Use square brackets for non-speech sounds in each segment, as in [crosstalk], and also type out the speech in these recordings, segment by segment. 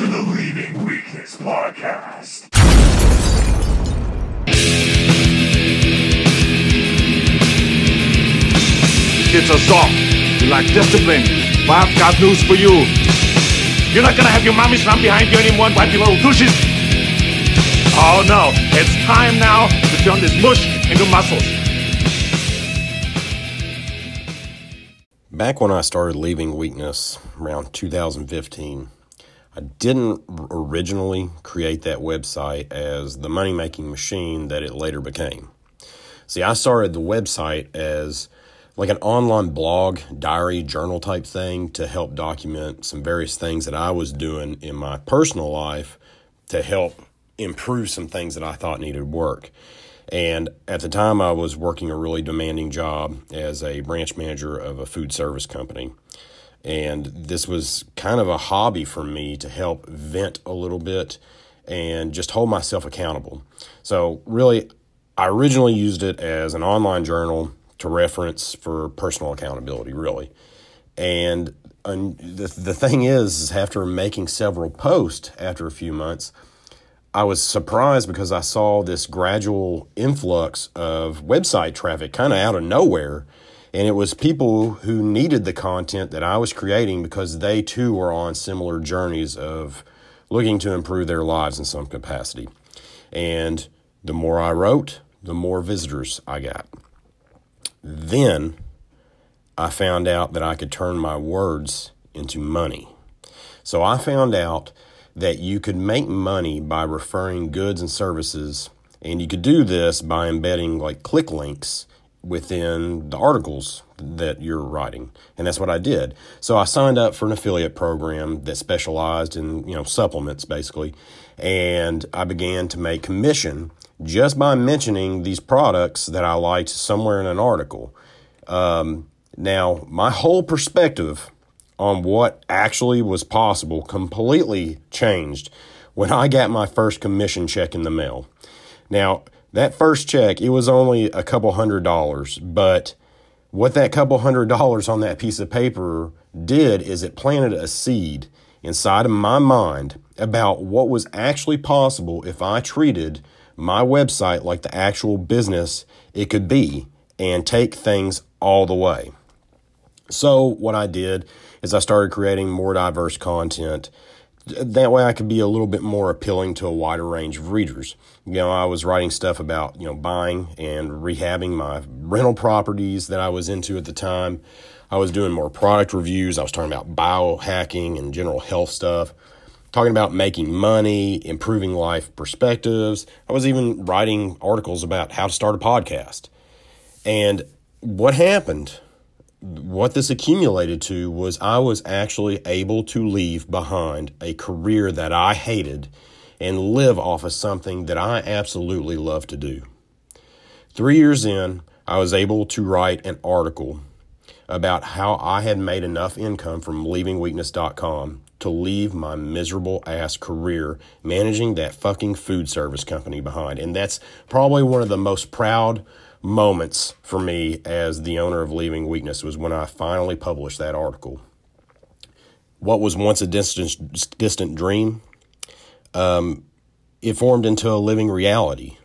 to the Leaving Weakness Podcast. Kids are soft. You lack discipline. But I've got news for you. You're not gonna have your mommies run behind you anymore and wipe your little tushes. Oh no, it's time now to turn this mush into muscles. Back when I started leaving Weakness around 2015, I didn't originally create that website as the money making machine that it later became. See, I started the website as like an online blog, diary, journal type thing to help document some various things that I was doing in my personal life to help improve some things that I thought needed work. And at the time, I was working a really demanding job as a branch manager of a food service company. And this was kind of a hobby for me to help vent a little bit and just hold myself accountable. So, really, I originally used it as an online journal to reference for personal accountability, really. And, the, the thing is, is, after making several posts after a few months, I was surprised because I saw this gradual influx of website traffic kind of out of nowhere. And it was people who needed the content that I was creating because they too were on similar journeys of looking to improve their lives in some capacity. And the more I wrote, the more visitors I got. Then I found out that I could turn my words into money. So I found out that you could make money by referring goods and services, and you could do this by embedding like click links within the articles that you're writing and that's what I did so I signed up for an affiliate program that specialized in you know supplements basically and I began to make commission just by mentioning these products that I liked somewhere in an article um, now my whole perspective on what actually was possible completely changed when I got my first commission check in the mail. Now, that first check, it was only a couple hundred dollars, but what that couple hundred dollars on that piece of paper did is it planted a seed inside of my mind about what was actually possible if I treated my website like the actual business it could be and take things all the way. So, what I did is I started creating more diverse content. That way, I could be a little bit more appealing to a wider range of readers. You know, I was writing stuff about, you know, buying and rehabbing my rental properties that I was into at the time. I was doing more product reviews. I was talking about biohacking and general health stuff, talking about making money, improving life perspectives. I was even writing articles about how to start a podcast. And what happened what this accumulated to was I was actually able to leave behind a career that I hated and live off of something that I absolutely love to do. Three years in, I was able to write an article about how I had made enough income from leavingweakness.com to leave my miserable ass career managing that fucking food service company behind. And that's probably one of the most proud moments for me as the owner of Leaving Weakness was when I finally published that article. What was once a distant, distant dream, um, it formed into a living reality.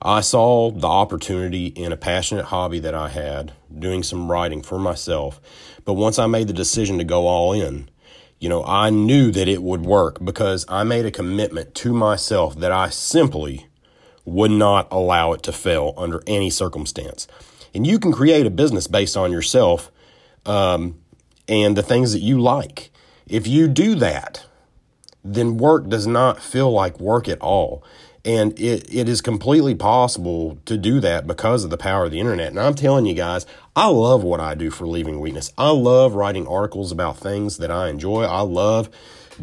I saw the opportunity in a passionate hobby that I had, doing some writing for myself. But once I made the decision to go all in, you know, I knew that it would work because I made a commitment to myself that I simply would not allow it to fail under any circumstance. And you can create a business based on yourself um, and the things that you like. If you do that, then work does not feel like work at all. And it, it is completely possible to do that because of the power of the internet. And I'm telling you guys, I love what I do for Leaving Weakness. I love writing articles about things that I enjoy. I love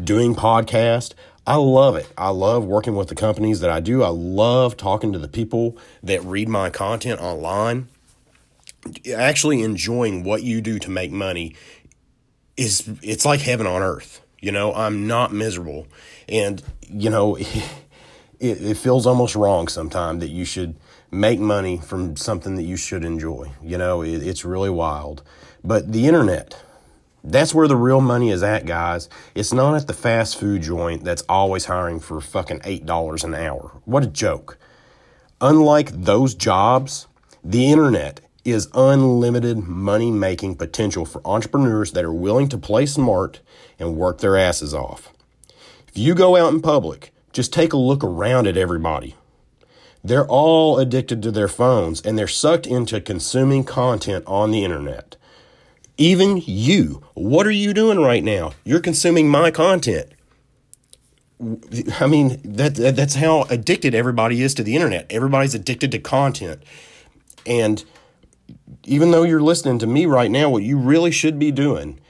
doing podcasts. I love it. I love working with the companies that I do. I love talking to the people that read my content online. Actually enjoying what you do to make money is it's like heaven on earth. You know, I'm not miserable. And, you know, [laughs] it, it feels almost wrong sometimes that you should make money from something that you should enjoy. You know, it, it's really wild. But the internet, That's where the real money is at, guys. It's not at the fast food joint that's always hiring for fucking $8 an hour. What a joke. Unlike those jobs, the internet is unlimited money making potential for entrepreneurs that are willing to play smart and work their asses off. If you go out in public, just take a look around at everybody. They're all addicted to their phones and they're sucked into consuming content on the internet. Even you, what are you doing right now? You're consuming my content. I mean, that, that's how addicted everybody is to the internet. Everybody's addicted to content. And even though you're listening to me right now, what you really should be doing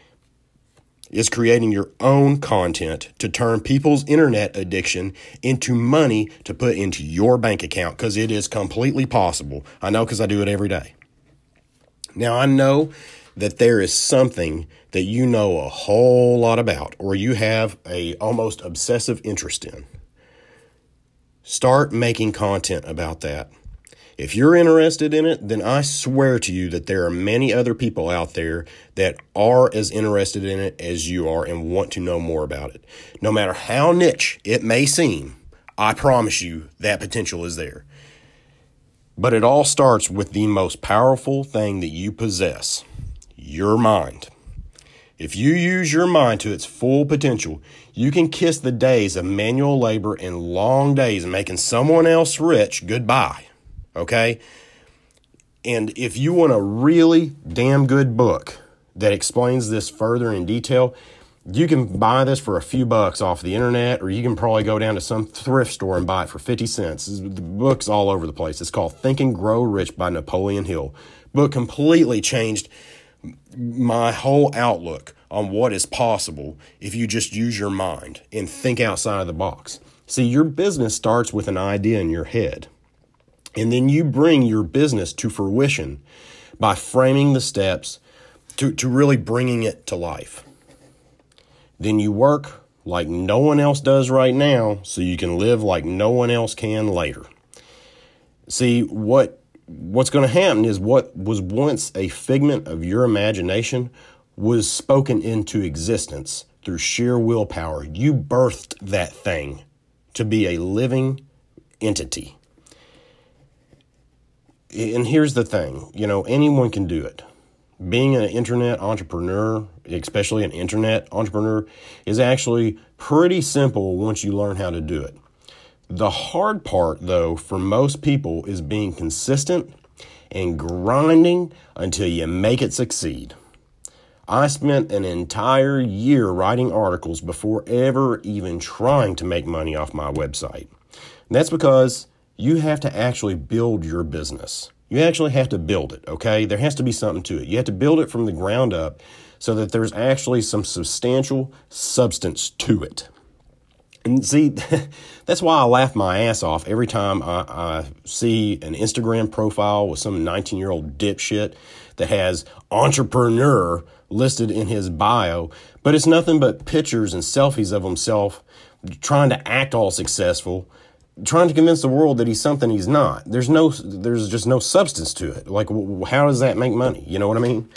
is creating your own content to turn people's internet addiction into money to put into your bank account because it is completely possible. I know because I do it every day. Now, I know that there is something that you know a whole lot about or you have a almost obsessive interest in. Start making content about that. If you're interested in it, then I swear to you that there are many other people out there that are as interested in it as you are and want to know more about it. No matter how niche it may seem, I promise you that potential is there. But it all starts with the most powerful thing that you possess your mind. If you use your mind to its full potential, you can kiss the days of manual labor and long days making someone else rich goodbye. Okay? And if you want a really damn good book that explains this further in detail, you can buy this for a few bucks off the internet, or you can probably go down to some thrift store and buy it for 50 cents. The book's all over the place. It's called Think and Grow Rich by Napoleon Hill. Book completely changed my whole outlook on what is possible if you just use your mind and think outside of the box. See, your business starts with an idea in your head. And then you bring your business to fruition by framing the steps to, to really bringing it to life. Then you work like no one else does right now so you can live like no one else can later. See, what what's going to happen is what was once a figment of your imagination was spoken into existence through sheer willpower. You birthed that thing to be a living entity and here's the thing you know, anyone can do it. Being an internet entrepreneur, especially an internet entrepreneur, is actually pretty simple once you learn how to do it. The hard part, though, for most people is being consistent and grinding until you make it succeed. I spent an entire year writing articles before ever even trying to make money off my website. And that's because you have to actually build your business. You actually have to build it, okay? There has to be something to it. You have to build it from the ground up so that there's actually some substantial substance to it. And see, [laughs] that's why I laugh my ass off every time I, I see an Instagram profile with some 19 year old dipshit that has entrepreneur listed in his bio, but it's nothing but pictures and selfies of himself trying to act all successful trying to convince the world that he's something he's not. There's no, there's just no substance to it. Like, how does that make money? You know what I mean?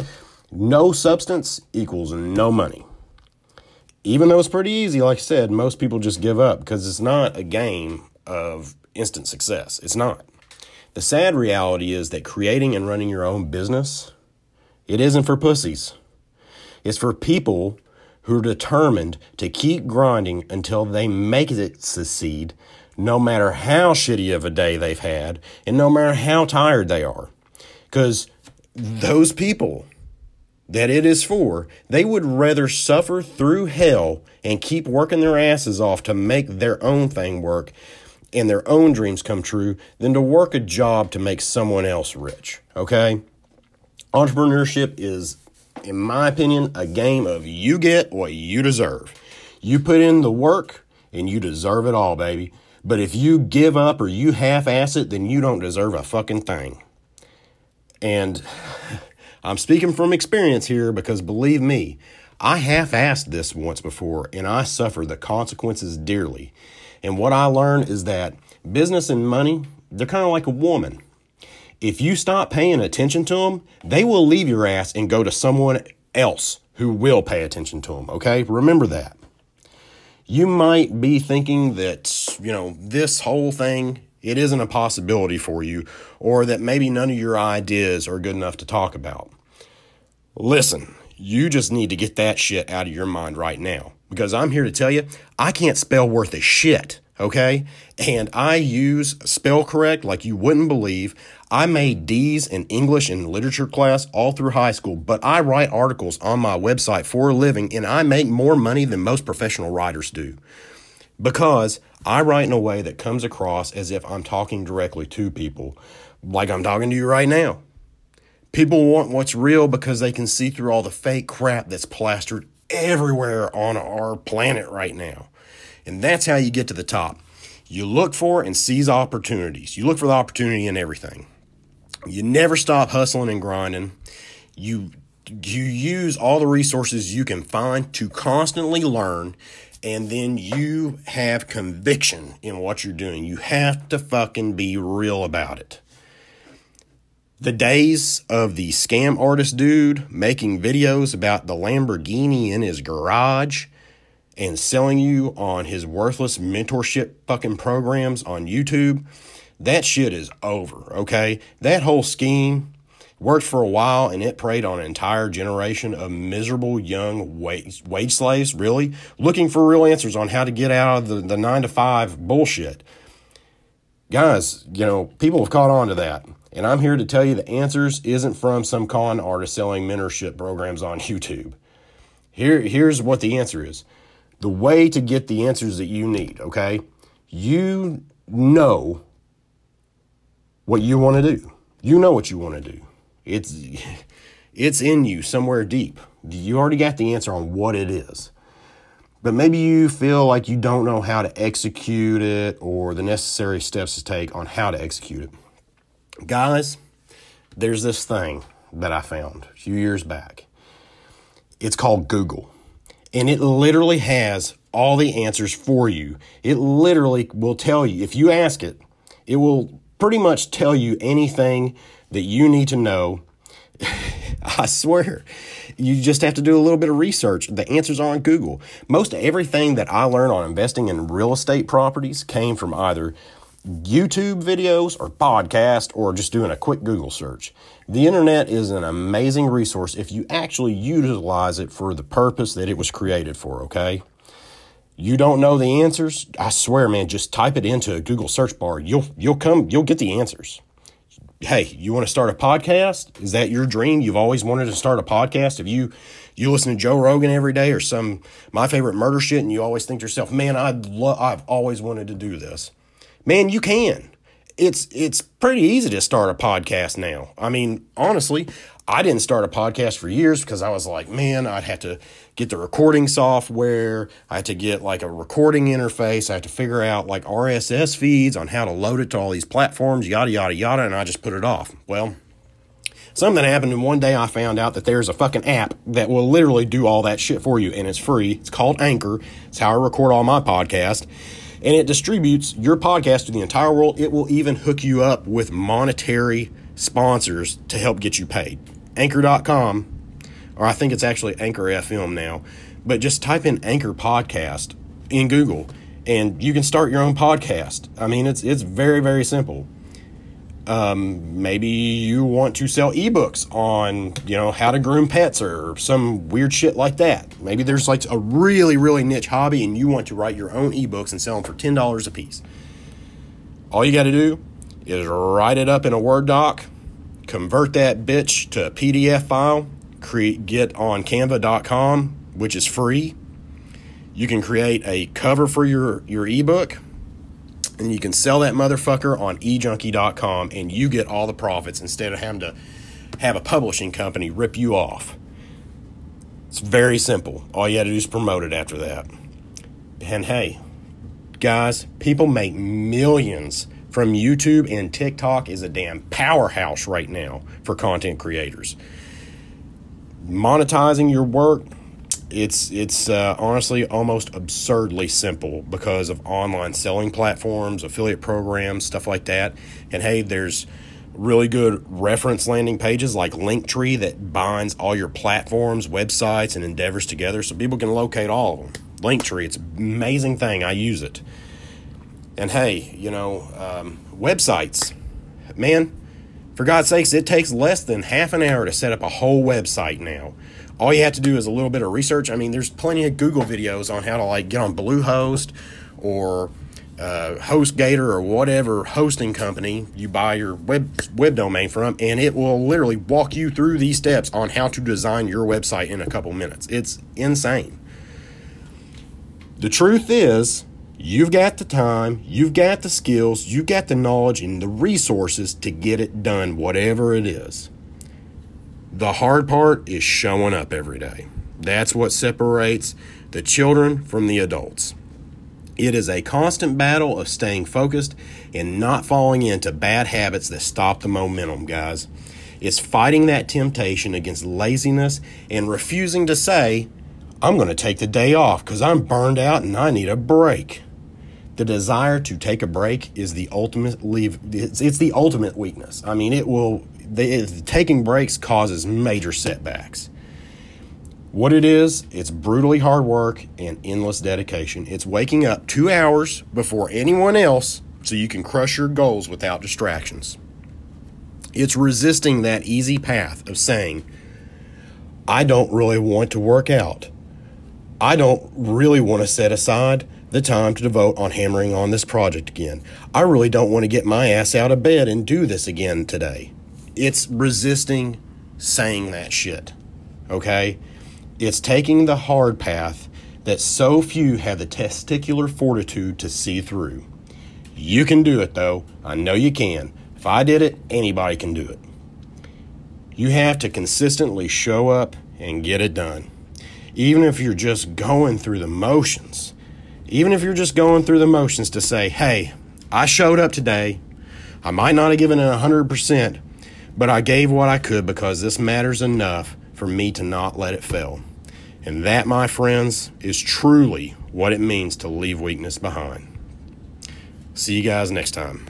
No substance equals no money. Even though it's pretty easy, like I said, most people just give up because it's not a game of instant success. It's not. The sad reality is that creating and running your own business, it isn't for pussies. It's for people who are determined to keep grinding until they make it succeed no matter how shitty of a day they've had and no matter how tired they are. Because those people that it is for, they would rather suffer through hell and keep working their asses off to make their own thing work and their own dreams come true than to work a job to make someone else rich. Okay? Entrepreneurship is, in my opinion, a game of you get what you deserve. You put in the work and you deserve it all, baby. But if you give up or you half ass it, then you don't deserve a fucking thing. And [laughs] I'm speaking from experience here because believe me, I half assed this once before and I suffered the consequences dearly. And what I learned is that business and money, they're kind of like a woman. If you stop paying attention to them, they will leave your ass and go to someone else who will pay attention to them, okay? Remember that. You might be thinking that, you know, this whole thing it isn't a possibility for you or that maybe none of your ideas are good enough to talk about. Listen, you just need to get that shit out of your mind right now because I'm here to tell you I can't spell worth a shit, okay? And I use spell correct like you wouldn't believe. I made D's in English and literature class all through high school, but I write articles on my website for a living and I make more money than most professional writers do because I write in a way that comes across as if I'm talking directly to people, like I'm talking to you right now. People want what's real because they can see through all the fake crap that's plastered everywhere on our planet right now. And that's how you get to the top. You look for and seize opportunities. You look for the opportunity in everything. You never stop hustling and grinding. You you use all the resources you can find to constantly learn and then you have conviction in what you're doing. You have to fucking be real about it. The days of the scam artist dude making videos about the Lamborghini in his garage and selling you on his worthless mentorship fucking programs on YouTube, that shit is over, okay? That whole scheme worked for a while and it preyed on an entire generation of miserable young wage, wage slaves, really, looking for real answers on how to get out of the, the nine to five bullshit. Guys, you know, people have caught on to that. And I'm here to tell you the answers isn't from some con artist selling mentorship programs on [laughs] YouTube. Here, here's what the answer is. The way to get the answers that you need, okay? You know what you want to do. You know what you want to do. It's it's in you somewhere deep. You already got the answer on what it is. But maybe you feel like you don't know how to execute it or the necessary steps to take on how to execute it. Guys, there's this thing that I found a few years back. It's called Google. And it literally has all the answers for you. It literally will tell you, if you ask it, it will pretty much tell you anything that you need to know. [laughs] I swear, you just have to do a little bit of research. The answers are on Google. Most everything that I learned on investing in real estate properties came from either YouTube videos or podcast or just doing a quick Google search. The internet is an amazing resource if you actually utilize it for the purpose that it was created for, okay? You don't know the answers? I swear, man, just type it into a Google search bar. You'll you'll come you'll get the answers. Hey, you want to start a podcast? Is that your dream? You've always wanted to start a podcast? If you you listen to Joe Rogan every day or some my favorite murder shit and you always think to yourself, "Man, I'd lo- I've always wanted to do this." man, you can. It's it's pretty easy to start a podcast now. I mean, honestly, I didn't start a podcast for years because I was like, man, I'd have to get the recording software. I had to get like a recording interface. I had to figure out like RSS feeds on how to load it to all these platforms, yada, yada, yada. And I just put it off. Well, something happened. And one day I found out that there's a fucking app that will literally do all that shit for you. And it's free. It's called Anchor. It's how I record all my podcast and it distributes your podcast to the entire world. It will even hook you up with monetary sponsors to help get you paid. Anchor.com, or I think it's actually Anchor FM now, but just type in Anchor Podcast in Google and you can start your own podcast. I mean, it's it's very very simple. Um, maybe you want to sell ebooks on, you know, how to groom pets or some weird shit like that. Maybe there's like a really, really niche hobby and you want to write your own ebooks and sell them for $10 a piece. All you got to do is write it up in a Word doc, convert that bitch to a PDF file, create, get on canva.com, which is free. You can create a cover for your, your ebook and you can sell that motherfucker on ejunkie.com and you get all the profits instead of having to have a publishing company rip you off. It's very simple. All you got to do is promote it after that. And hey, guys, people make millions from YouTube and TikTok is a damn powerhouse right now for content creators. Monetizing your work it's it's uh, honestly almost absurdly simple because of online selling platforms, affiliate programs, stuff like that. And hey, there's really good reference landing pages like Linktree that binds all your platforms, websites, and endeavors together so people can locate all of them. Linktree, it's an amazing thing. I use it. And hey, you know, um, websites, man, for God's sakes, it takes less than half an hour to set up a whole website now. All you have to do is a little bit of research. I mean, there's plenty of Google videos on how to like get on Bluehost or uh, HostGator or whatever hosting company you buy your web web domain from, and it will literally walk you through these steps on how to design your website in a couple minutes. It's insane. The truth is, you've got the time, you've got the skills, you've got the knowledge and the resources to get it done, whatever it is. The hard part is showing up every day. That's what separates the children from the adults. It is a constant battle of staying focused and not falling into bad habits that stop the momentum, guys. It's fighting that temptation against laziness and refusing to say, I'm going to take the day off because I'm burned out and I need a break. The desire to take a break is the ultimate leave. It's, it's the ultimate weakness. I mean, it will. The, taking breaks causes major setbacks. What it is, it's brutally hard work and endless dedication. It's waking up two hours before anyone else so you can crush your goals without distractions. It's resisting that easy path of saying, I don't really want to work out. I don't really want to set aside the time to devote on hammering on this project again. I really don't want to get my ass out of bed and do this again today. It's resisting saying that shit. Okay? It's taking the hard path that so few have the testicular fortitude to see through. You can do it, though. I know you can. If I did it, anybody can do it. You have to consistently show up and get it done. Even if you're just going through the motions. Even if you're just going through the motions to say, hey, I showed up today. I might not have given it 100%, but I gave what I could because this matters enough for me to not let it fail. And that, my friends, is truly what it means to leave weakness behind. See you guys next time.